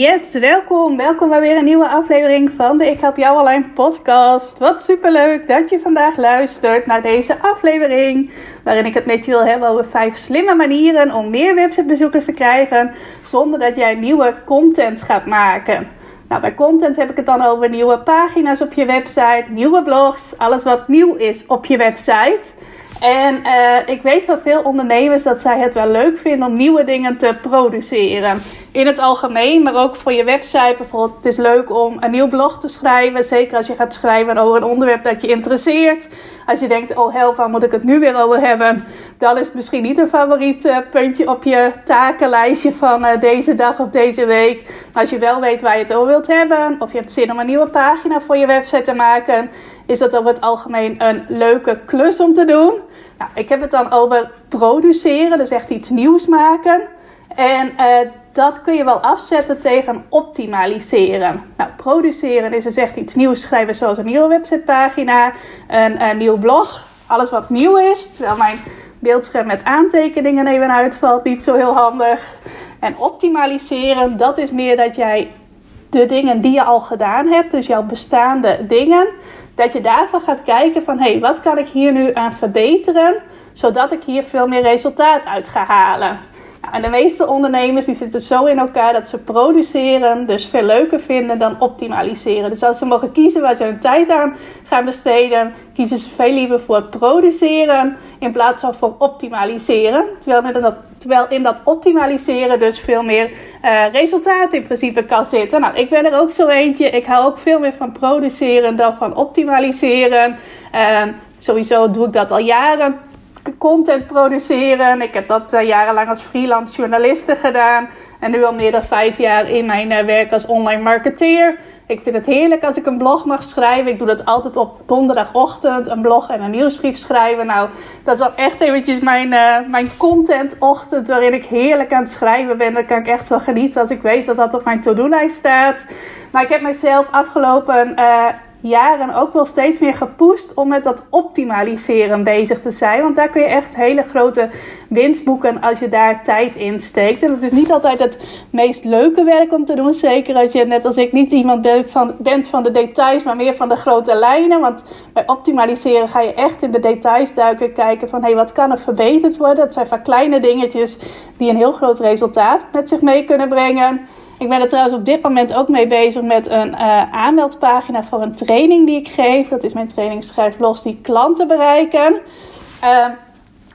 Yes, welkom. Welkom bij weer een nieuwe aflevering van de Ik Help Jou Online podcast. Wat superleuk dat je vandaag luistert naar deze aflevering. Waarin ik het met je wil hebben over vijf slimme manieren om meer websitebezoekers te krijgen. Zonder dat jij nieuwe content gaat maken. Nou, bij content heb ik het dan over nieuwe pagina's op je website, nieuwe blogs, alles wat nieuw is op je website. En uh, ik weet van veel ondernemers dat zij het wel leuk vinden om nieuwe dingen te produceren. In het algemeen, maar ook voor je website. Bijvoorbeeld, het is leuk om een nieuw blog te schrijven. Zeker als je gaat schrijven over een onderwerp dat je interesseert. Als je denkt, oh help, waar moet ik het nu weer over hebben? Dan is het misschien niet een favoriet uh, puntje op je takenlijstje van uh, deze dag of deze week. Maar als je wel weet waar je het over wilt hebben. Of je hebt zin om een nieuwe pagina voor je website te maken. Is dat over het algemeen een leuke klus om te doen. Ik heb het dan over produceren, dus echt iets nieuws maken. En uh, dat kun je wel afzetten tegen optimaliseren. Nou, produceren is dus echt iets nieuws schrijven, zoals een nieuwe websitepagina, een, een nieuw blog, alles wat nieuw is. Terwijl mijn beeldscherm met aantekeningen even uitvalt, niet zo heel handig. En optimaliseren, dat is meer dat jij de dingen die je al gedaan hebt, dus jouw bestaande dingen, dat je daarvan gaat kijken van hé, hey, wat kan ik hier nu aan verbeteren, zodat ik hier veel meer resultaat uit ga halen. Nou, en de meeste ondernemers die zitten zo in elkaar dat ze produceren, dus veel leuker vinden dan optimaliseren. Dus als ze mogen kiezen waar ze hun tijd aan gaan besteden, kiezen ze veel liever voor produceren in plaats van voor optimaliseren. Terwijl in dat, terwijl in dat optimaliseren dus veel meer uh, resultaat in principe kan zitten. Nou, ik ben er ook zo eentje. Ik hou ook veel meer van produceren dan van optimaliseren. Uh, sowieso doe ik dat al jaren content produceren. Ik heb dat uh, jarenlang als freelance journaliste gedaan. En nu al meer dan vijf jaar in mijn uh, werk als online marketeer. Ik vind het heerlijk als ik een blog mag schrijven. Ik doe dat altijd op donderdagochtend. Een blog en een nieuwsbrief schrijven. Nou, dat is dan echt eventjes mijn, uh, mijn contentochtend. Waarin ik heerlijk aan het schrijven ben. Daar kan ik echt wel genieten als ik weet dat dat op mijn to-do-lijst staat. Maar ik heb mezelf afgelopen jaren ook wel steeds meer gepusht om met dat optimaliseren bezig te zijn. Want daar kun je echt hele grote winst boeken als je daar tijd in steekt. En het is niet altijd het meest leuke werk om te doen. Zeker als je net als ik niet iemand bent van, bent van de details, maar meer van de grote lijnen. Want bij optimaliseren ga je echt in de details duiken. Kijken van hé, hey, wat kan er verbeterd worden? Dat zijn vaak kleine dingetjes die een heel groot resultaat met zich mee kunnen brengen. Ik ben er trouwens op dit moment ook mee bezig met een uh, aanmeldpagina voor een training die ik geef. Dat is mijn training Schrijf Los die klanten bereiken. Uh,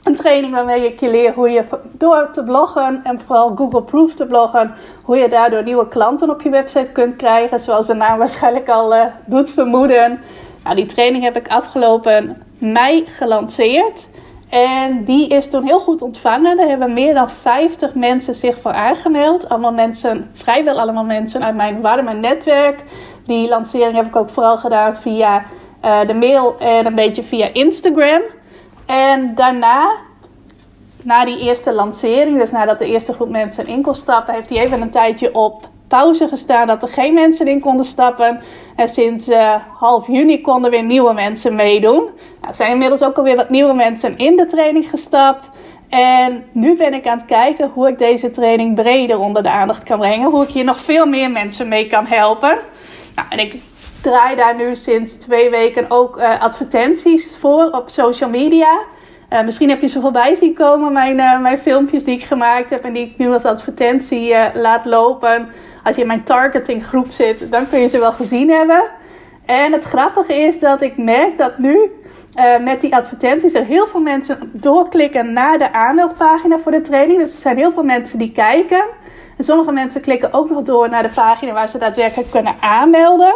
een training waarmee ik je leer hoe je door te bloggen en vooral Google Proof te bloggen, hoe je daardoor nieuwe klanten op je website kunt krijgen. Zoals de naam waarschijnlijk al uh, doet vermoeden. Nou, die training heb ik afgelopen mei gelanceerd. En die is toen heel goed ontvangen. Er hebben meer dan 50 mensen zich voor aangemeld. Allemaal mensen, vrijwel allemaal mensen uit mijn warme netwerk. Die lancering heb ik ook vooral gedaan via uh, de mail en een beetje via Instagram. En daarna, na die eerste lancering, dus nadat de eerste groep mensen in kon stappen, heeft hij even een tijdje op pauze gestaan dat er geen mensen in konden stappen. En sinds uh, half juni konden weer nieuwe mensen meedoen. Nou, er zijn inmiddels ook alweer wat nieuwe mensen in de training gestapt. En nu ben ik aan het kijken hoe ik deze training breder onder de aandacht kan brengen. Hoe ik hier nog veel meer mensen mee kan helpen. Nou, en ik draai daar nu sinds twee weken ook uh, advertenties voor op social media. Uh, misschien heb je ze voorbij zien komen, mijn, uh, mijn filmpjes die ik gemaakt heb en die ik nu als advertentie uh, laat lopen. Als je in mijn targetinggroep zit, dan kun je ze wel gezien hebben. En het grappige is dat ik merk dat nu met die advertenties er heel veel mensen doorklikken naar de aanmeldpagina voor de training. Dus er zijn heel veel mensen die kijken. En sommige mensen klikken ook nog door naar de pagina waar ze daadwerkelijk kunnen aanmelden.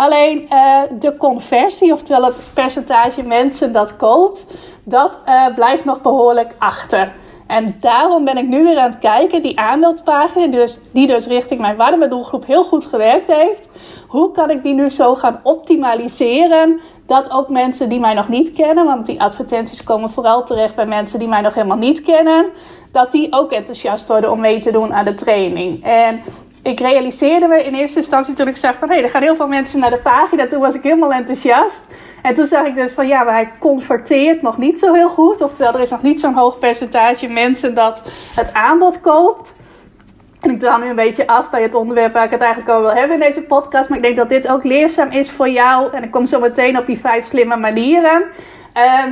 Alleen uh, de conversie, oftewel het percentage mensen dat koopt, dat uh, blijft nog behoorlijk achter. En daarom ben ik nu weer aan het kijken, die aanmeldpagina, dus, die dus richting mijn warme doelgroep heel goed gewerkt heeft. hoe kan ik die nu zo gaan optimaliseren dat ook mensen die mij nog niet kennen, want die advertenties komen vooral terecht bij mensen die mij nog helemaal niet kennen, dat die ook enthousiast worden om mee te doen aan de training. En ik realiseerde me in eerste instantie toen ik zag van hé, hey, er gaan heel veel mensen naar de pagina. Toen was ik helemaal enthousiast. En toen zag ik dus van ja, maar hij converteert nog niet zo heel goed. Oftewel, er is nog niet zo'n hoog percentage mensen dat het aanbod koopt. En ik draai nu een beetje af bij het onderwerp waar ik het eigenlijk over wil hebben in deze podcast. Maar ik denk dat dit ook leerzaam is voor jou. En ik kom zo meteen op die vijf slimme manieren. Uh,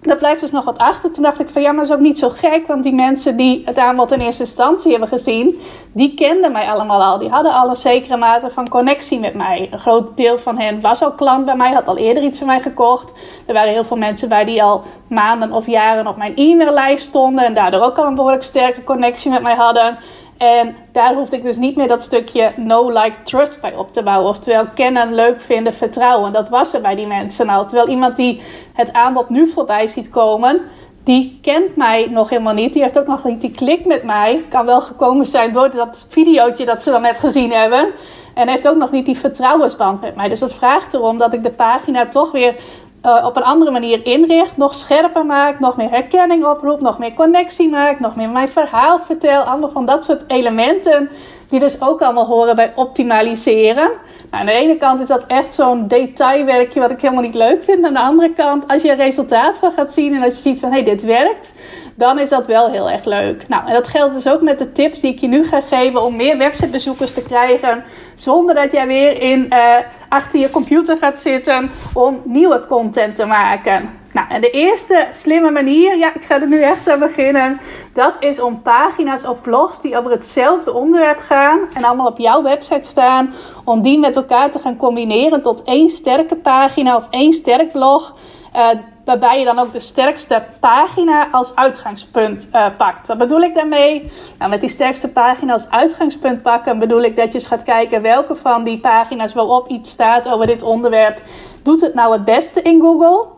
daar blijft dus nog wat achter. Toen dacht ik van ja, maar dat is ook niet zo gek. Want die mensen die het aanbod in eerste instantie hebben gezien, die kenden mij allemaal al. Die hadden al een zekere mate van connectie met mij. Een groot deel van hen was al klant bij mij, had al eerder iets van mij gekocht. Er waren heel veel mensen bij die al maanden of jaren op mijn e-maillijst stonden. En daardoor ook al een behoorlijk sterke connectie met mij hadden. En daar hoefde ik dus niet meer dat stukje no, like, trust bij op te bouwen. Oftewel kennen, leuk vinden, vertrouwen. Dat was er bij die mensen al. Terwijl iemand die het aanbod nu voorbij ziet komen, die kent mij nog helemaal niet. Die heeft ook nog niet die klik met mij. Kan wel gekomen zijn door dat videootje dat ze dan net gezien hebben. En heeft ook nog niet die vertrouwensband met mij. Dus dat vraagt erom dat ik de pagina toch weer uh, op een andere manier inricht, nog scherper maakt, nog meer herkenning oproept, nog meer connectie maakt, nog meer mijn verhaal vertel. Allemaal van dat soort elementen die dus ook allemaal horen bij optimaliseren. Nou, aan de ene kant is dat echt zo'n detailwerkje wat ik helemaal niet leuk vind. Aan de andere kant, als je een resultaat van gaat zien en als je ziet van hé, hey, dit werkt, dan is dat wel heel erg leuk. Nou, en dat geldt dus ook met de tips die ik je nu ga geven om meer websitebezoekers te krijgen. Zonder dat jij weer in, uh, achter je computer gaat zitten om nieuwe content te maken. Nou, en de eerste slimme manier, ja, ik ga er nu echt aan beginnen. Dat is om pagina's of blogs die over hetzelfde onderwerp gaan en allemaal op jouw website staan, om die met elkaar te gaan combineren tot één sterke pagina of één sterk blog. Uh, waarbij je dan ook de sterkste pagina als uitgangspunt uh, pakt. Wat bedoel ik daarmee? Nou, met die sterkste pagina als uitgangspunt pakken bedoel ik dat je eens gaat kijken welke van die pagina's waarop iets staat over dit onderwerp doet het nou het beste in Google.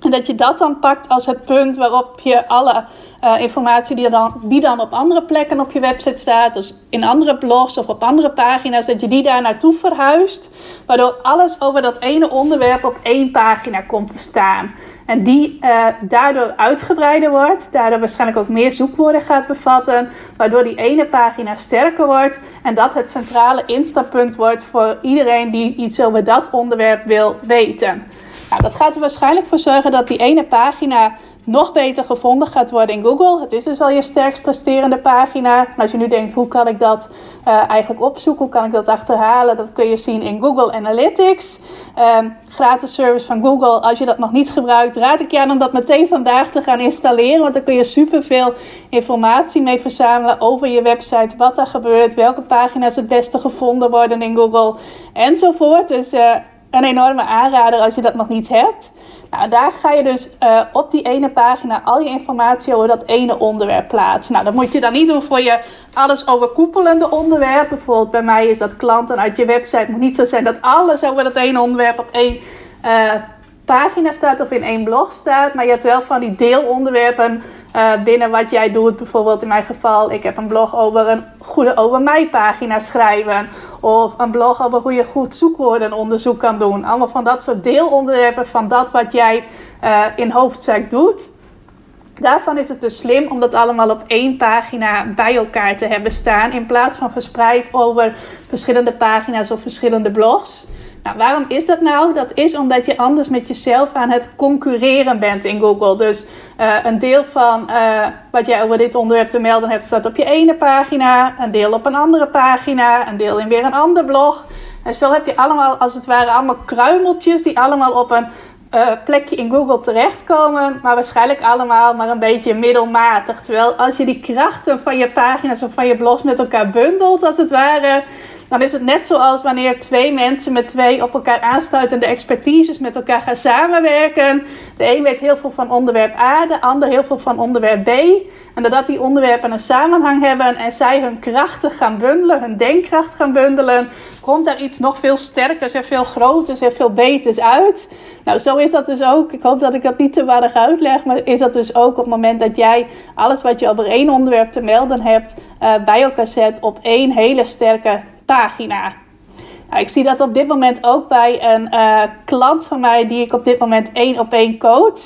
En dat je dat dan pakt als het punt waarop je alle uh, informatie die, dan, dan op andere plekken op je website staat, dus in andere blogs of op andere pagina's, dat je die daar naartoe verhuist. Waardoor alles over dat ene onderwerp op één pagina komt te staan. En die uh, daardoor uitgebreider wordt, daardoor waarschijnlijk ook meer zoekwoorden gaat bevatten, waardoor die ene pagina sterker wordt en dat het centrale instappunt wordt voor iedereen die iets over dat onderwerp wil weten. Nou, dat gaat er waarschijnlijk voor zorgen dat die ene pagina nog beter gevonden gaat worden in Google. Het is dus wel je sterkst presterende pagina. En als je nu denkt, hoe kan ik dat uh, eigenlijk opzoeken? Hoe kan ik dat achterhalen? Dat kun je zien in Google Analytics. Um, gratis service van Google. Als je dat nog niet gebruikt, raad ik je aan om dat meteen vandaag te gaan installeren. Want dan kun je superveel informatie mee verzamelen over je website. Wat er gebeurt, welke pagina's het beste gevonden worden in Google enzovoort. Dus uh, een enorme aanrader als je dat nog niet hebt. Nou, daar ga je dus uh, op die ene pagina al je informatie over dat ene onderwerp plaatsen. Nou, dat moet je dan niet doen voor je alles overkoepelende onderwerp. Bijvoorbeeld bij mij is dat klanten uit je website. Het moet niet zo zijn dat alles over dat ene onderwerp op één uh, pagina staat of in één blog staat. Maar je hebt wel van die deelonderwerpen uh, binnen wat jij doet. Bijvoorbeeld in mijn geval, ik heb een blog over een goede over mij pagina schrijven. Of een blog over hoe je goed zoekwoordenonderzoek kan doen. Allemaal van dat soort deelonderwerpen van dat wat jij uh, in hoofdzaak doet. Daarvan is het dus slim om dat allemaal op één pagina bij elkaar te hebben staan. In plaats van verspreid over verschillende pagina's of verschillende blogs. Nou, waarom is dat nou? Dat is omdat je anders met jezelf aan het concurreren bent in Google. Dus uh, een deel van uh, wat jij over dit onderwerp te melden hebt, staat op je ene pagina. Een deel op een andere pagina. Een deel in weer een ander blog. En zo heb je allemaal, als het ware, allemaal kruimeltjes die allemaal op een uh, plekje in Google terechtkomen. Maar waarschijnlijk allemaal maar een beetje middelmatig. Terwijl als je die krachten van je pagina's of van je blogs met elkaar bundelt, als het ware dan is het net zoals wanneer twee mensen met twee op elkaar aansluitende expertises met elkaar gaan samenwerken. De een weet heel veel van onderwerp A, de ander heel veel van onderwerp B. En doordat die onderwerpen een samenhang hebben en zij hun krachten gaan bundelen, hun denkkracht gaan bundelen, komt daar iets nog veel sterkers en veel groters en veel beters uit. Nou, zo is dat dus ook. Ik hoop dat ik dat niet te waardig uitleg, maar is dat dus ook op het moment dat jij alles wat je over één onderwerp te melden hebt, uh, bij elkaar zet op één hele sterke pagina. Nou, ik zie dat op dit moment ook bij een uh, klant van mij die ik op dit moment één op één coach.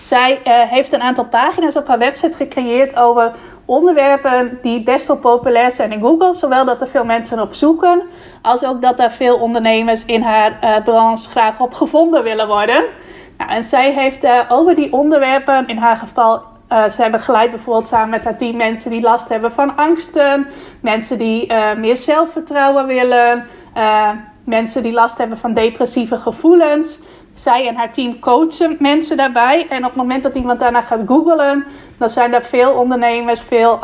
Zij uh, heeft een aantal pagina's op haar website gecreëerd over onderwerpen die best wel populair zijn in Google. Zowel dat er veel mensen op zoeken, als ook dat er veel ondernemers in haar uh, branche graag op gevonden willen worden. Nou, en zij heeft over die onderwerpen, in haar geval, uh, zij begeleidt bijvoorbeeld samen met haar team mensen die last hebben van angsten, mensen die meer zelfvertrouwen willen, mensen die last hebben van depressieve gevoelens zij en haar team coachen mensen daarbij. En op het moment dat iemand daarna gaat googlen, dan zijn er veel ondernemers, veel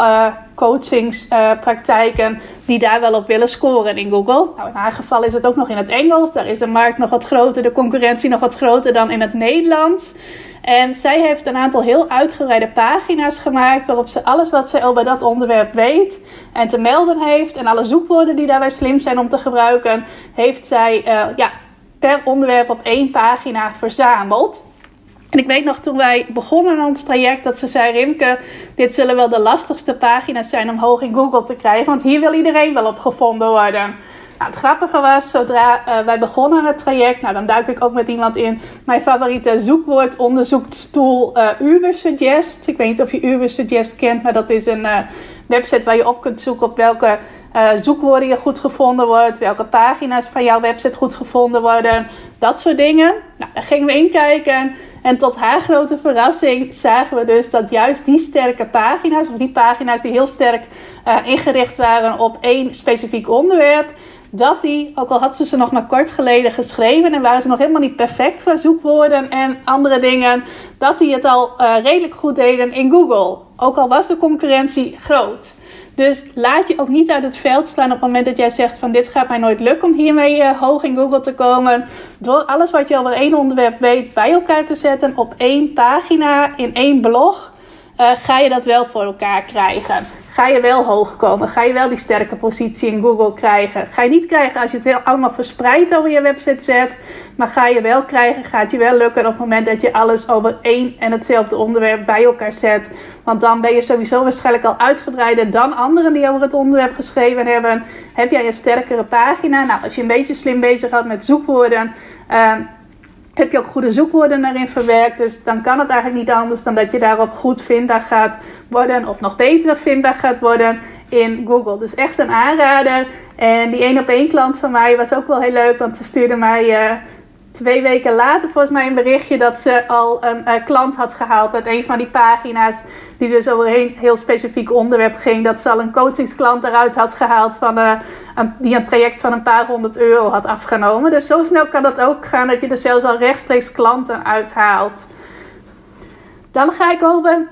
coachingspraktijken die daar wel op willen scoren in Google. Nou, in haar geval is het ook nog in het Engels. Daar is de markt nog wat groter, de concurrentie nog wat groter dan in het Nederlands. En zij heeft een aantal heel uitgebreide pagina's gemaakt waarop ze alles wat ze over dat onderwerp weet en te melden heeft en alle zoekwoorden die daarbij slim zijn om te gebruiken, heeft zij uh, ja, per onderwerp op één pagina verzameld. En ik weet nog toen wij begonnen aan ons traject dat ze zei: Rimke, dit zullen wel de lastigste pagina's zijn om hoog in Google te krijgen, want hier wil iedereen wel op gevonden worden. Nou, het grappige was, zodra uh, wij begonnen het traject, nou, dan duik ik ook met iemand in mijn favoriete zoekwoordonderzoekstoel uh, Ubersuggest. Ik weet niet of je Ubersuggest kent, maar dat is een uh, website waar je op kunt zoeken op welke zoekwoorden je goed gevonden wordt, welke pagina's van jouw website goed gevonden worden, dat soort dingen. Nou, daar gingen we in kijken en tot haar grote verrassing zagen we dus dat juist die sterke pagina's, of die pagina's die heel sterk ingericht waren op één specifiek onderwerp, dat die, ook al had ze ze nog maar kort geleden geschreven en waren ze nog helemaal niet perfect qua zoekwoorden en andere dingen, dat die het al uh, redelijk goed deden in Google. Ook al was de concurrentie groot. Dus laat je ook niet uit het veld slaan op het moment dat jij zegt van dit gaat mij nooit lukken om hiermee uh, hoog in Google te komen. Door alles wat je over één onderwerp weet bij elkaar te zetten op één pagina in één blog, uh, ga je dat wel voor elkaar krijgen ga je wel hoog komen. Ga je wel die sterke positie in Google krijgen. Ga je niet krijgen als je het heel allemaal verspreid over je website zet. Maar ga je wel krijgen, gaat je wel lukken op het moment dat je alles over één en hetzelfde onderwerp bij elkaar zet. Want dan ben je sowieso waarschijnlijk al uitgebreider dan anderen die over het onderwerp geschreven hebben. Heb jij een sterkere pagina? Nou, als je een beetje slim bezig gaat met zoekwoorden. Uh, heb je ook goede zoekwoorden daarin verwerkt. Dus dan kan het eigenlijk niet anders dan dat je daarop goed vindbaar gaat worden. Of nog beter vindbaar gaat worden in Google. Dus echt een aanrader. En die één op één klant van mij was ook wel heel leuk. Want ze stuurde mij uh, twee weken later volgens mij een berichtje dat ze al een uh, klant had gehaald uit een van die pagina's. Die dus over een heel specifiek onderwerp ging. Dat ze al een coachingsklant eruit had gehaald van, uh, een, die een traject van een paar honderd euro had afgenomen. Dus zo snel kan dat ook gaan dat je er zelfs al rechtstreeks klanten uithaalt. Dan ga ik over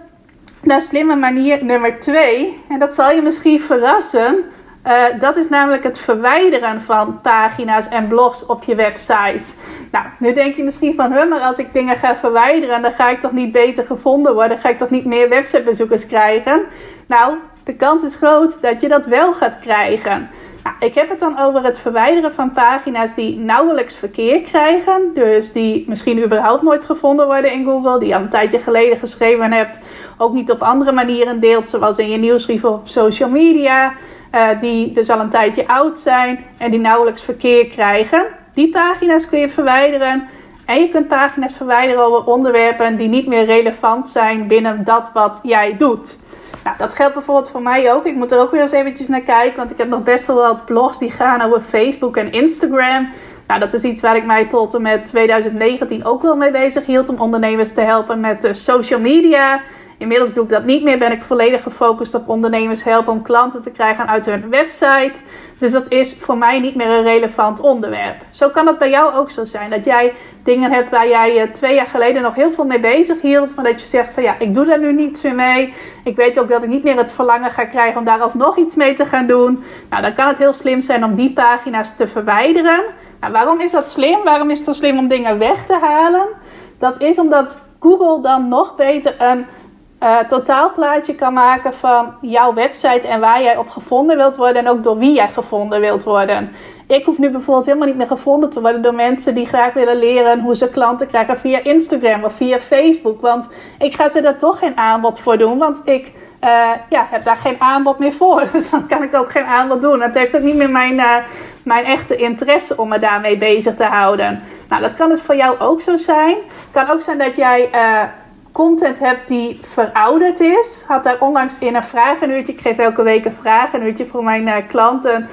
naar slimme manier nummer 2. En dat zal je misschien verrassen. Uh, dat is namelijk het verwijderen van pagina's en blogs op je website. Nou, nu denk je misschien van, huh, maar als ik dingen ga verwijderen, dan ga ik toch niet beter gevonden worden? Ga ik toch niet meer websitebezoekers krijgen? Nou, de kans is groot dat je dat wel gaat krijgen. Nou, ik heb het dan over het verwijderen van pagina's die nauwelijks verkeer krijgen. Dus die misschien überhaupt nooit gevonden worden in Google. Die je al een tijdje geleden geschreven hebt. Ook niet op andere manieren deelt, zoals in je nieuwsbrief of social media. Uh, die dus al een tijdje oud zijn en die nauwelijks verkeer krijgen. Die pagina's kun je verwijderen. En je kunt pagina's verwijderen over onderwerpen die niet meer relevant zijn binnen dat wat jij doet. Nou, dat geldt bijvoorbeeld voor mij ook. Ik moet er ook weer eens eventjes naar kijken, want ik heb nog best wel wat blogs die gaan over Facebook en Instagram. Nou, dat is iets waar ik mij tot en met 2019 ook wel mee bezig hield om ondernemers te helpen met social media Inmiddels doe ik dat niet meer. Ben ik volledig gefocust op ondernemers helpen om klanten te krijgen uit hun website. Dus dat is voor mij niet meer een relevant onderwerp. Zo kan het bij jou ook zo zijn. Dat jij dingen hebt waar jij je twee jaar geleden nog heel veel mee bezig hield. Maar dat je zegt van ja, ik doe daar nu niets meer mee. Ik weet ook dat ik niet meer het verlangen ga krijgen om daar alsnog iets mee te gaan doen. Nou, dan kan het heel slim zijn om die pagina's te verwijderen. Nou, waarom is dat slim? Waarom is het slim om dingen weg te halen? Dat is omdat Google dan nog beter een uh, totaalplaatje kan maken van jouw website en waar jij op gevonden wilt worden en ook door wie jij gevonden wilt worden. Ik hoef nu bijvoorbeeld helemaal niet meer gevonden te worden door mensen die graag willen leren hoe ze klanten krijgen via Instagram of via Facebook. Want ik ga ze daar toch geen aanbod voor doen, want ik uh, ja, heb daar geen aanbod meer voor. Dus dan kan ik ook geen aanbod doen. Het heeft ook niet meer mijn, uh, mijn echte interesse om me daarmee bezig te houden. Nou, dat kan dus voor jou ook zo zijn. Het kan ook zijn dat jij content hebt die verouderd is. Had daar onlangs in een vragenuurtje, ik geef elke week een vragenuurtje voor mijn klanten,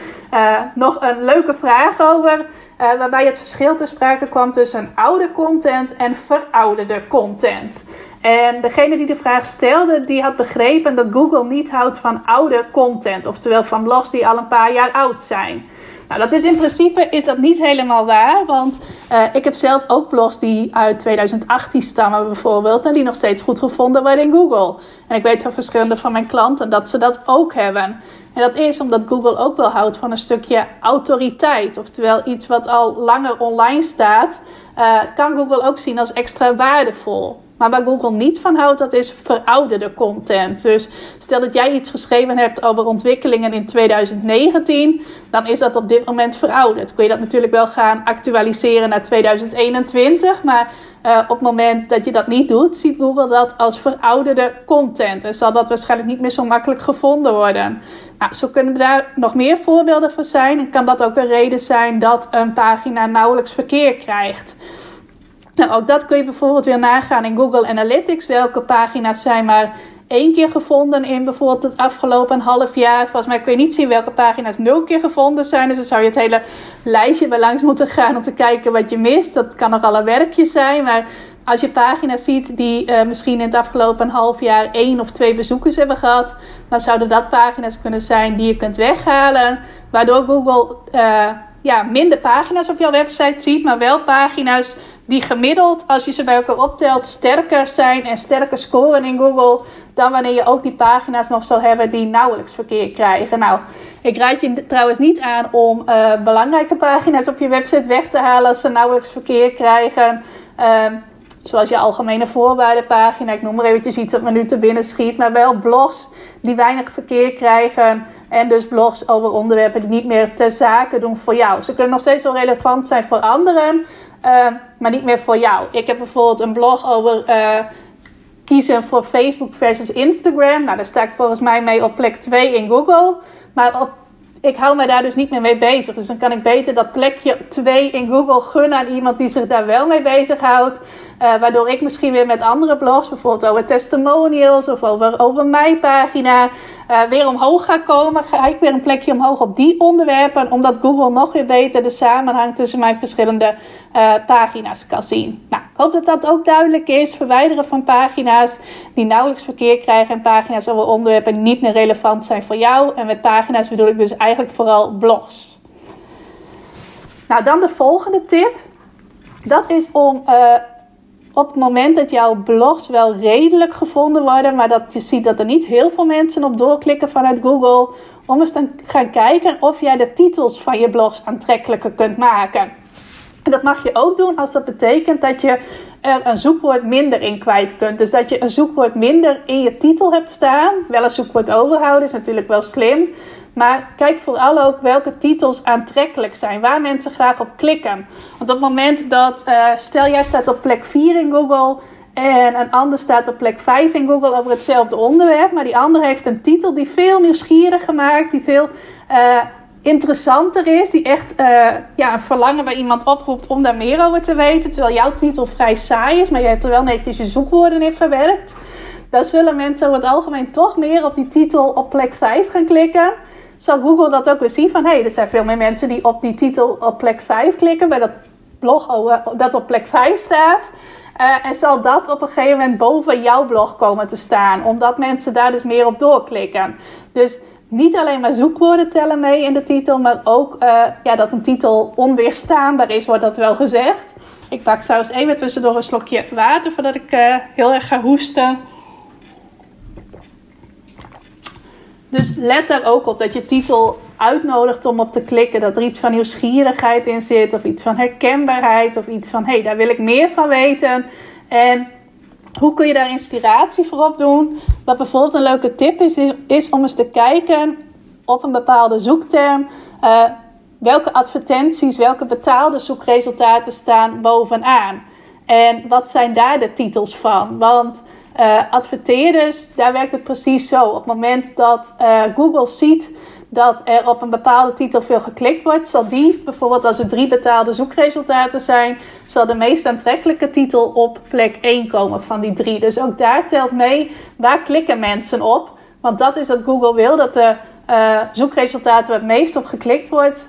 nog een leuke vraag over. waarbij het verschil te sprake kwam tussen oude content en verouderde content. En degene die de vraag stelde, die had begrepen dat Google niet houdt van oude content. Oftewel van blogs die al een paar jaar oud zijn. Nou, dat is in principe is dat niet helemaal waar. Want uh, ik heb zelf ook blogs die uit 2018 stammen bijvoorbeeld. En die nog steeds goed gevonden worden in Google. En ik weet van verschillende van mijn klanten dat ze dat ook hebben. En dat is omdat Google ook wel houdt van een stukje autoriteit. Oftewel iets wat al langer online staat, uh, kan Google ook zien als extra waardevol. Maar waar Google niet van houdt, dat is verouderde content. Dus stel dat jij iets geschreven hebt over ontwikkelingen in 2019, dan is dat op dit moment verouderd. Kun je dat natuurlijk wel gaan actualiseren naar 2021, maar uh, op het moment dat je dat niet doet, ziet Google dat als verouderde content. En zal dat waarschijnlijk niet meer zo makkelijk gevonden worden. Nou, zo kunnen daar nog meer voorbeelden van zijn. En kan dat ook een reden zijn dat een pagina nauwelijks verkeer krijgt. Nou, ook dat kun je bijvoorbeeld weer nagaan in Google Analytics. Welke pagina's zijn maar één keer gevonden in bijvoorbeeld het afgelopen half jaar. Volgens mij kun je niet zien welke pagina's nul keer gevonden zijn. Dus dan zou je het hele lijstje bij langs moeten gaan om te kijken wat je mist. Dat kan nogal een werkje zijn. Maar als je pagina's ziet die uh, misschien in het afgelopen half jaar één of twee bezoekers hebben gehad, dan zouden dat pagina's kunnen zijn die je kunt weghalen. Waardoor Google uh, ja, minder pagina's op jouw website ziet, maar wel pagina's die gemiddeld, als je ze bij elkaar optelt, sterker zijn en sterker scoren in Google dan wanneer je ook die pagina's nog zou hebben die nauwelijks verkeer krijgen. Nou, ik raad je trouwens niet aan om uh, belangrijke pagina's op je website weg te halen als ze nauwelijks verkeer krijgen. Uh, zoals je algemene voorwaardenpagina, ik noem maar eventjes iets wat me nu te binnen schiet, maar wel blogs die weinig verkeer krijgen. En dus blogs over onderwerpen die niet meer ter zake doen voor jou. Ze kunnen nog steeds wel relevant zijn voor anderen, uh, maar niet meer voor jou. Ik heb bijvoorbeeld een blog over uh, kiezen voor Facebook versus Instagram. Nou, daar sta ik volgens mij mee op plek 2 in Google. Maar op, ik hou me daar dus niet meer mee bezig. Dus dan kan ik beter dat plekje 2 in Google gunnen aan iemand die zich daar wel mee bezighoudt. Uh, waardoor ik misschien weer met andere blogs, bijvoorbeeld over testimonials of over, over mijn pagina, uh, weer omhoog ga komen. Ga ik weer een plekje omhoog op die onderwerpen, omdat Google nog weer beter de samenhang tussen mijn verschillende uh, pagina's kan zien. Nou, ik hoop dat dat ook duidelijk is. Verwijderen van pagina's die nauwelijks verkeer krijgen en pagina's over onderwerpen niet meer relevant zijn voor jou. En met pagina's bedoel ik dus eigenlijk vooral blogs. Nou, dan de volgende tip. Dat is om op het moment dat jouw blogs wel redelijk gevonden worden, maar dat je ziet dat er niet heel veel mensen op doorklikken vanuit Google, om eens te gaan kijken of jij de titels van je blogs aantrekkelijker kunt maken. En dat mag je ook doen als dat betekent dat je er een zoekwoord minder in kwijt kunt. Dus dat je een zoekwoord minder in je titel hebt staan. Wel een zoekwoord overhouden is natuurlijk wel slim. Maar kijk vooral ook welke titels aantrekkelijk zijn, waar mensen graag op klikken. Want op het moment dat, uh, stel jij staat op plek 4 in Google en een ander staat op plek 5 in Google over hetzelfde onderwerp, maar die ander heeft een titel die veel nieuwsgieriger maakt, die veel uh, interessanter is, die echt uh, ja, een verlangen bij iemand oproept om daar meer over te weten, terwijl jouw titel vrij saai is, maar je hebt er wel netjes je zoekwoorden in verwerkt. Dan zullen mensen over het algemeen toch meer op die titel op plek 5 gaan klikken zal Google dat ook weer zien van hé, hey, er zijn veel meer mensen die op die titel op plek 5 klikken, bij dat blog dat op plek 5 staat. Uh, en zal dat op een gegeven moment boven jouw blog komen te staan, omdat mensen daar dus meer op doorklikken. Dus niet alleen maar zoekwoorden tellen mee in de titel, maar ook uh, ja, dat een titel onweerstaanbaar is, wordt dat wel gezegd. Ik pak trouwens even tussendoor een slokje water voordat ik heel erg ga hoesten. Dus let er ook op dat je titel uitnodigt om op te klikken. Dat er iets van nieuwsgierigheid in zit. Of iets van herkenbaarheid. Of iets van, hé, hey, daar wil ik meer van weten. En hoe kun je daar inspiratie voor opdoen? Wat bijvoorbeeld een leuke tip is, is, om eens te kijken op een bepaalde zoekterm. Uh, welke advertenties, welke betaalde zoekresultaten staan bovenaan? En wat zijn daar de titels van? Want uh, adverteerders, daar werkt het precies zo. Op het moment dat uh, Google ziet dat er op een bepaalde titel veel geklikt wordt, zal die, bijvoorbeeld als er drie betaalde zoekresultaten zijn, zal de meest aantrekkelijke titel op plek 1 komen van die drie. Dus ook daar telt mee waar klikken mensen op. Want dat is wat Google wil, dat de uh, zoekresultaten waar het meest op geklikt wordt,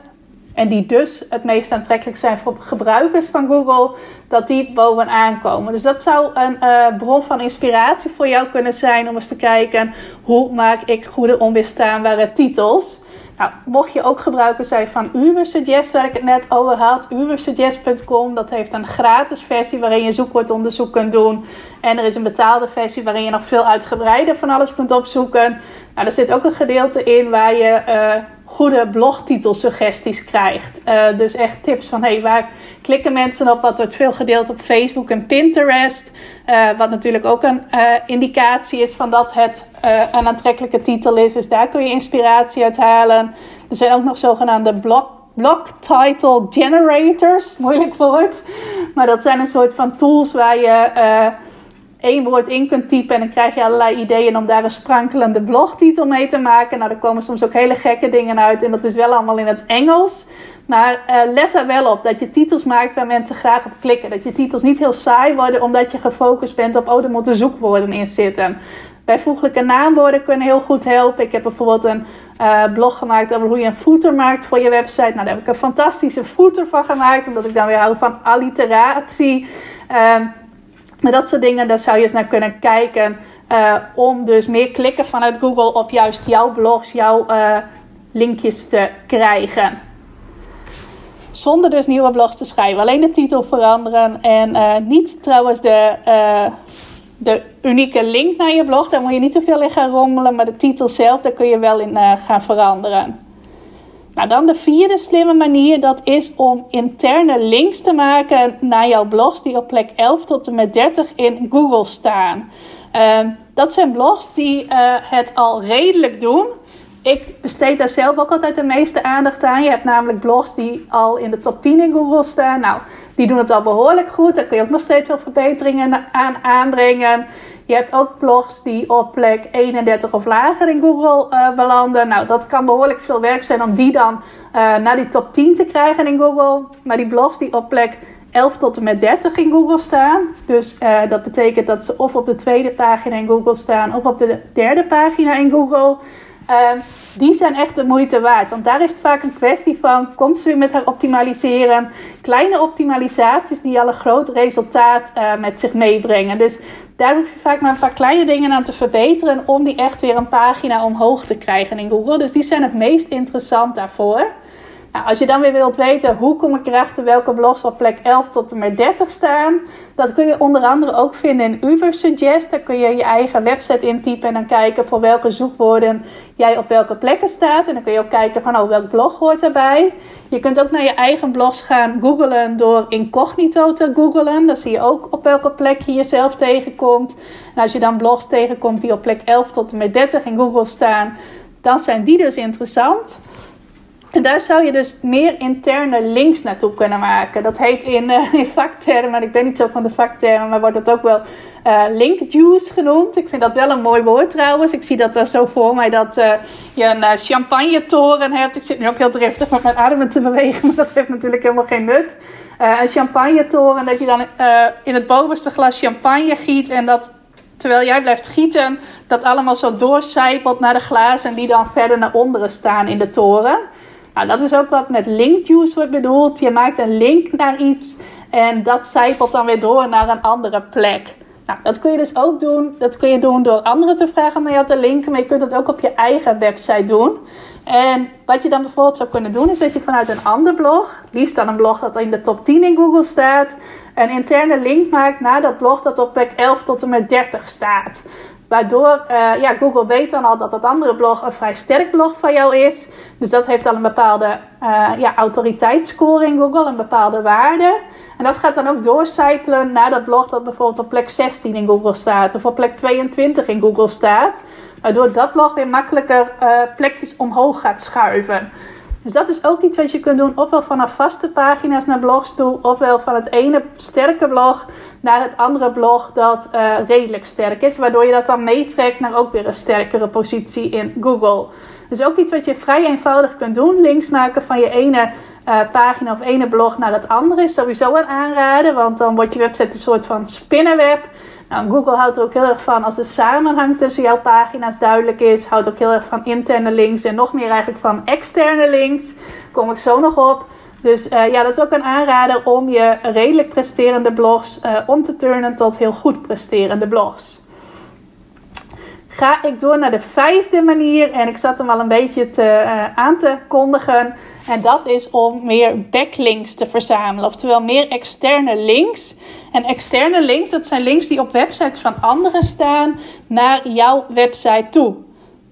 en die dus het meest aantrekkelijk zijn voor gebruikers van Google, dat die bovenaan komen. Dus dat zou een uh, bron van inspiratie voor jou kunnen zijn om eens te kijken hoe maak ik goede onweerstaanbare titels. Nou, mocht je ook gebruiker zijn van Ubersuggest, waar ik het net over had, ubersuggest.com, dat heeft een gratis versie waarin je zoekwoordonderzoek kunt doen. En er is een betaalde versie waarin je nog veel uitgebreider van alles kunt opzoeken. Nou, er zit ook een gedeelte in waar je uh, goede blogtitelsuggesties krijgt. Uh, dus echt tips van hey, waar klikken mensen op? Wat wordt veel gedeeld op Facebook en Pinterest. Uh, wat natuurlijk ook een uh, indicatie is van dat het een aantrekkelijke titel is. Dus daar kun je inspiratie uit halen. Er zijn ook nog zogenaamde blog, blog title generators. Moeilijk woord. Maar dat zijn een soort van tools waar je één woord in kunt typen en dan krijg je allerlei ideeën om daar een sprankelende blogtitel mee te maken. Nou, er komen soms ook hele gekke dingen uit en dat is wel allemaal in het Engels. Maar uh, let er wel op dat je titels maakt waar mensen graag op klikken. Dat je titels niet heel saai worden omdat je gefocust bent op, oh, er moeten zoekwoorden in zitten. Bijvoeglijke naamwoorden kunnen heel goed helpen. Ik heb bijvoorbeeld een uh, blog gemaakt over hoe je een footer maakt voor je website. Nou, daar heb ik een fantastische footer van gemaakt, omdat ik dan weer hou van alliteratie. Uh, maar dat soort dingen, daar zou je eens naar kunnen kijken. Uh, om dus meer klikken vanuit Google op juist jouw blogs, jouw uh, linkjes te krijgen. Zonder dus nieuwe blogs te schrijven. Alleen de titel veranderen. En uh, niet trouwens de, de unieke link naar je blog. Daar moet je niet te veel in gaan rommelen. Maar de titel zelf, daar kun je wel in gaan veranderen. Nou, dan de vierde slimme manier, dat is om interne links te maken naar jouw blogs die op plek 11 tot en met 30 in Google staan. Uh, dat zijn blogs die uh, het al redelijk doen. Ik besteed daar zelf ook altijd de meeste aandacht aan. Je hebt namelijk blogs die al in de top 10 in Google staan. Nou, die doen het al behoorlijk goed. Daar kun je ook nog steeds wel verbeteringen aan aanbrengen. Je hebt ook blogs die op plek 31 of lager in Google uh, belanden. Nou, dat kan behoorlijk veel werk zijn om die dan uh, naar die top 10 te krijgen in Google. Maar die blogs die op plek 11 tot en met 30 in Google staan. Dus uh, dat betekent dat ze of op de tweede pagina in Google staan of op de derde pagina in Google. Uh, die zijn echt de moeite waard. Want daar is het vaak een kwestie van continu met haar optimaliseren. Kleine optimalisaties die al een groot resultaat uh, met zich meebrengen. Dus daar hoef je vaak maar een paar kleine dingen aan te verbeteren. Om die echt weer een pagina omhoog te krijgen in Google. Dus die zijn het meest interessant daarvoor. Nou, als je dan weer wilt weten hoe kom ik erachter welke blogs op plek 11 tot en met 30 staan, dat kun je onder andere ook vinden in Ubersuggest. Daar kun je je eigen website intypen en dan kijken voor welke zoekwoorden jij op welke plekken staat. En dan kun je ook kijken van oh, welk blog hoort erbij. Je kunt ook naar je eigen blogs gaan googlen door incognito te googlen. Dan zie je ook op welke plek je jezelf tegenkomt. En als je dan blogs tegenkomt die op plek 11 tot en met 30 in Google staan, dan zijn die dus interessant. En daar zou je dus meer interne links naartoe kunnen maken. Dat heet in, in vaktermen, ik ben niet zo van de vaktermen, maar wordt het ook wel uh, link juice genoemd. Ik vind dat wel een mooi woord trouwens. Ik zie dat daar zo voor mij dat uh, je een champagne toren hebt. Ik zit nu ook heel driftig met mijn ademen te bewegen, maar dat heeft natuurlijk helemaal geen nut. een champagne toren, dat je dan in het bovenste glas champagne giet en dat terwijl jij blijft gieten, dat allemaal zo doorcijpelt naar de glazen en die dan verder naar onderen staan in de toren. Nou, dat is ook wat met link juice wordt bedoeld. Je maakt een link naar iets en dat zijpelt dan weer door naar een andere plek. Nou, dat kun je dus ook doen. Dat kun je doen door anderen te vragen om naar jou te linken. Maar je kunt dat ook op je eigen website doen. En wat je dan bijvoorbeeld zou kunnen doen, is dat je vanuit een ander blog, liefst dan een blog dat in de top 10 in Google staat, een interne link maakt naar dat blog dat op plek 11 tot en met 30 staat. Waardoor uh, ja, Google weet dan al dat dat andere blog een vrij sterk blog van jou is. Dus dat heeft al een bepaalde uh, ja, autoriteitsscore in Google, een bepaalde waarde. En dat gaat dan ook doorcijpelen naar dat blog dat bijvoorbeeld op plek 16 in Google staat. Of op plek 22 in Google staat. Waardoor dat blog weer makkelijker uh, plekjes omhoog gaat schuiven. Dus dat is ook iets wat je kunt doen, ofwel vanaf vaste pagina's naar blogs toe, ofwel van het ene sterke blog naar het andere blog dat uh, redelijk sterk is. Waardoor je dat dan meetrekt naar ook weer een sterkere positie in Google. Dus ook iets wat je vrij eenvoudig kunt doen. Links maken van je ene uh, pagina of ene blog naar het andere is sowieso een aanraden. Want dan wordt je website een soort van spinnenweb. Nou, Google houdt er ook heel erg van als de samenhang tussen jouw pagina's duidelijk is. Houdt ook heel erg van interne links en nog meer eigenlijk van externe links. Kom ik zo nog op. Dus uh, ja, dat is ook een aanrader om je redelijk presterende blogs uh, om te turnen tot heel goed presterende blogs. Ga ik door naar de vijfde manier en ik zat hem al een beetje te, uh, aan te kondigen. En dat is om meer backlinks te verzamelen, oftewel meer externe links. En externe links, dat zijn links die op websites van anderen staan naar jouw website toe.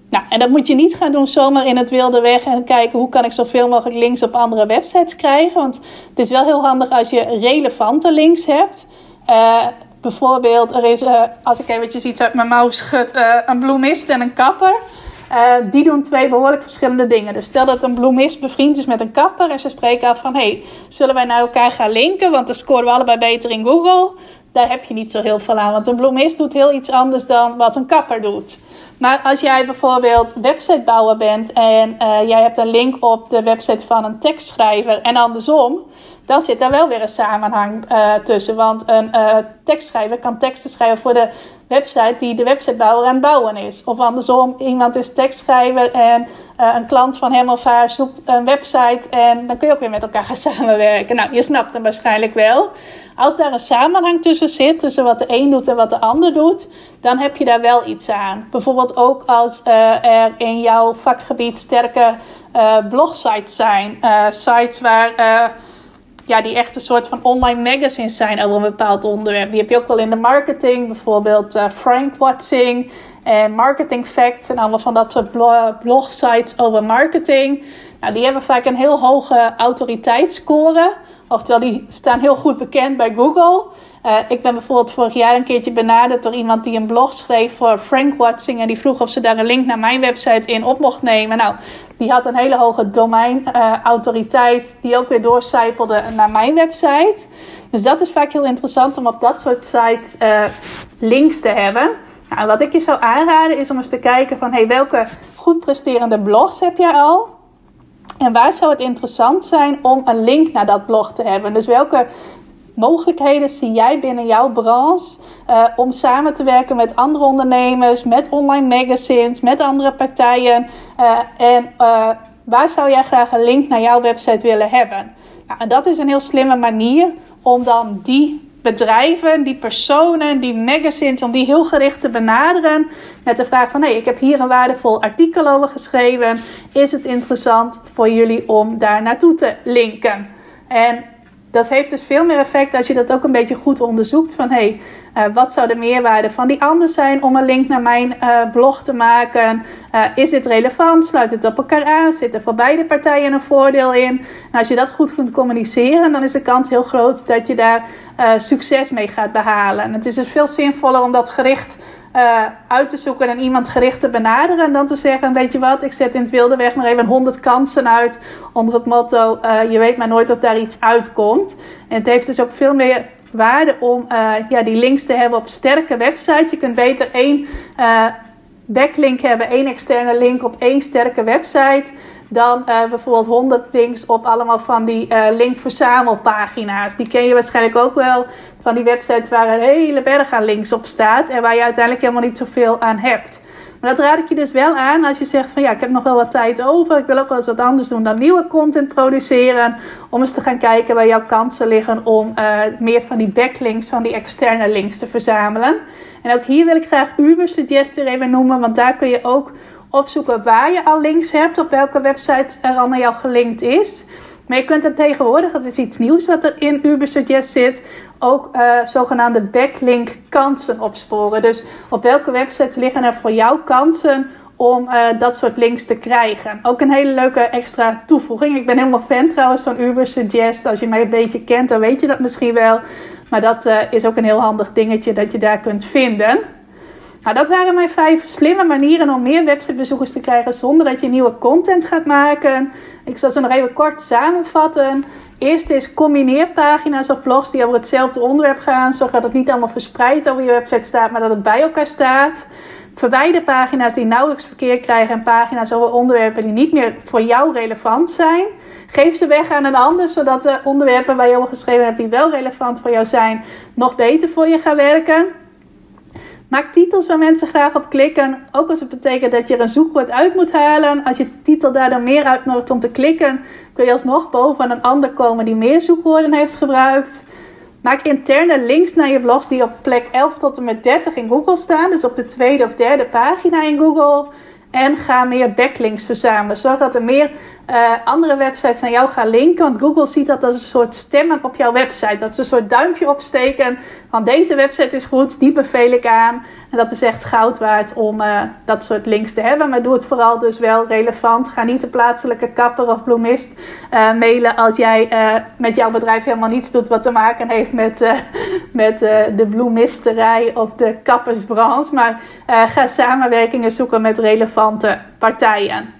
Nou, en dat moet je niet gaan doen zomaar in het wilde weg en kijken hoe kan ik zoveel mogelijk links op andere websites krijgen. Want het is wel heel handig als je relevante links hebt. Uh, bijvoorbeeld, er is, uh, als ik eventjes iets uit mijn mouw schud, uh, een bloemist en een kapper. Die doen twee behoorlijk verschillende dingen. Dus stel dat een bloemist bevriend is met een kapper en ze spreken af van: hey, zullen wij naar elkaar gaan linken? Want dan scoren we allebei beter in Google. Daar heb je niet zo heel veel aan, want een bloemist doet heel iets anders dan wat een kapper doet. Maar als jij bijvoorbeeld websitebouwer bent en uh, jij hebt een link op de website van een tekstschrijver en andersom, dan zit daar wel weer een samenhang uh, tussen. Want een uh, tekstschrijver kan teksten schrijven voor de website die de websitebouwer aan het bouwen is. Of andersom, iemand is tekstschrijver en uh, een klant van hem of haar zoekt een website en dan kun je ook weer met elkaar gaan samenwerken. Nou, je snapt hem waarschijnlijk wel. Als daar een samenhang tussen zit, tussen wat de een doet en wat de ander doet, dan heb je daar wel iets aan. Bijvoorbeeld ook als uh, er in jouw vakgebied sterke uh, blogsites zijn. sites waar ja, die echt een soort van online magazines zijn over een bepaald onderwerp. Die heb je ook wel in de marketing, bijvoorbeeld uh, Frank Watching en Marketing Facts en allemaal van dat soort blogsites over marketing. Nou, die hebben vaak een heel hoge autoriteitsscore. Oftewel, die staan heel goed bekend bij Google. Uh, ik ben bijvoorbeeld vorig jaar een keertje benaderd door iemand die een blog schreef voor Frank Watching. En die vroeg of ze daar een link naar mijn website in op mocht nemen. Nou, die had een hele hoge domeinautoriteit, uh, die ook weer doorcijpelde naar mijn website. Dus dat is vaak heel interessant om op dat soort sites uh, links te hebben. Nou, wat ik je zou aanraden is om eens te kijken van hey, welke goed presterende blogs heb jij al? En waar zou het interessant zijn om een link naar dat blog te hebben? Dus welke mogelijkheden zie jij binnen jouw branche uh, om samen te werken met andere ondernemers, met online magazines, met andere partijen? Uh, en uh, waar zou jij graag een link naar jouw website willen hebben? Nou, en dat is een heel slimme manier om dan die bedrijven, die personen, die magazines, om die heel gericht te benaderen met de vraag van: hey, ik heb hier een waardevol artikel over geschreven. Is het interessant voor jullie om daar naartoe te linken? En dat heeft dus veel meer effect als je dat ook een beetje goed onderzoekt. Van hey, uh, wat zou de meerwaarde van die ander zijn om een link naar mijn uh, blog te maken? Uh, is dit relevant? Sluit het op elkaar aan? Zit er voor beide partijen een voordeel in? En als je dat goed kunt communiceren, dan is de kans heel groot dat je daar succes mee gaat behalen. En het is dus veel zinvoller om dat gericht uh, uit te zoeken en iemand gericht te benaderen. En dan te zeggen, weet je wat, ik zet in het wilde weg maar even 100 kansen uit. Onder het motto, uh, je weet maar nooit of daar iets uitkomt. En het heeft dus ook veel meer waarde om uh, ja, die links te hebben op sterke websites. Je kunt beter één backlink hebben, één externe link op één sterke website dan bijvoorbeeld 100 links op allemaal van die linkverzamelpagina's. Die ken je waarschijnlijk ook wel van die websites waar een hele berg aan links op staat en waar je uiteindelijk helemaal niet zoveel aan hebt. Maar dat raad ik je dus wel aan als je zegt van ja, ik heb nog wel wat tijd over. Ik wil ook wel eens wat anders doen dan nieuwe content produceren. Om eens te gaan kijken waar jouw kansen liggen om uh, meer van die backlinks, van die externe links te verzamelen. En ook hier wil ik graag Uber Suggester even noemen, want daar kun je ook opzoeken waar je al links hebt, op welke website er al naar jou gelinkt is. Maar je kunt er tegenwoordig, dat is iets nieuws wat er in Ubersuggest zit, ook uh, zogenaamde backlink kansen opsporen. Dus op welke website liggen er voor jou kansen om uh, dat soort links te krijgen. Ook een hele leuke extra toevoeging. Ik ben helemaal fan trouwens van Ubersuggest. Als je mij een beetje kent, dan weet je dat misschien wel. Maar dat uh, is ook een heel handig dingetje dat je daar kunt vinden. Nou, dat waren mijn vijf slimme manieren om meer websitebezoekers te krijgen zonder dat je nieuwe content gaat maken. Ik zal ze nog even kort samenvatten. Eerst is combineer pagina's of blogs die over hetzelfde onderwerp gaan. Zorg dat het niet allemaal verspreid over je website staat, maar dat het bij elkaar staat. Verwijder pagina's die nauwelijks verkeer krijgen en pagina's over onderwerpen die niet meer voor jou relevant zijn. Geef ze weg aan een ander, zodat de onderwerpen waar je over geschreven hebt die wel relevant voor jou zijn, nog beter voor je gaan werken. Maak titels waar mensen graag op klikken. Ook als het betekent dat je er een zoekwoord uit moet halen. Als je titel daardoor meer uitnodigt om te klikken, kun je alsnog boven een ander komen die meer zoekwoorden heeft gebruikt. Maak interne links naar je blogs die op plek 11 tot en met 30 in Google staan. Dus op de tweede of derde pagina in Google. En ga meer backlinks verzamelen. Zorg dat er meer uh, andere websites naar jou gaan linken. Want Google ziet dat als een soort stemmen op jouw website. Dat ze een soort duimpje opsteken van deze website is goed, die beveel ik aan. En dat is echt goud waard om uh, dat soort links te hebben. Maar doe het vooral dus wel relevant. Ga niet de plaatselijke kapper of bloemist uh, mailen als jij met jouw bedrijf helemaal niets doet wat te maken heeft met, met de bloemisterij of de kappersbranche. Maar ga samenwerkingen zoeken met relevante partijen.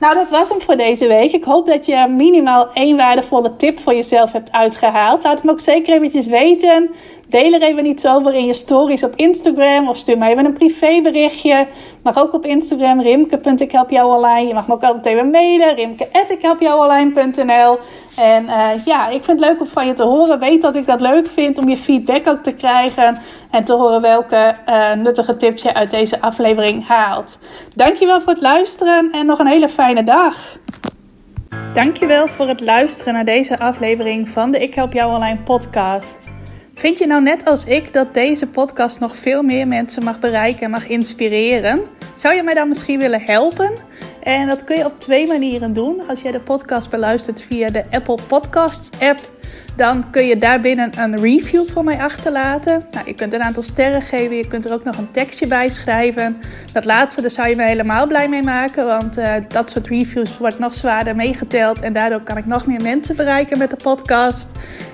Nou, dat was hem voor deze week. Ik hoop dat je minimaal één waardevolle tip voor jezelf hebt uitgehaald. Laat me ook zeker eventjes weten. Deel er even iets over in je stories op Instagram of stuur me even een privéberichtje. Mag ook op Instagram, rimke.ikhelpjouonline. Je mag me ook altijd even mailen, rimke.ikhelpjouonline.nl En uh, ja, ik vind het leuk om van je te horen. Weet dat ik dat leuk vind om je feedback ook te krijgen. En te horen welke uh, nuttige tips je uit deze aflevering haalt. Dankjewel voor het luisteren en nog een hele fijne dag. Dankjewel voor het luisteren naar deze aflevering van de Ik Help Jou Online podcast. Vind je nou net als ik dat deze podcast nog veel meer mensen mag bereiken en mag inspireren? Zou je mij dan misschien willen helpen? En dat kun je op twee manieren doen. Als jij de podcast beluistert via de Apple Podcasts app, dan kun je daarbinnen een review voor mij achterlaten. Nou, je kunt een aantal sterren geven, je kunt er ook nog een tekstje bij schrijven. Dat laatste, daar zou je me helemaal blij mee maken, want uh, dat soort reviews wordt nog zwaarder meegeteld en daardoor kan ik nog meer mensen bereiken met de podcast.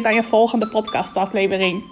bij een volgende podcastaflevering.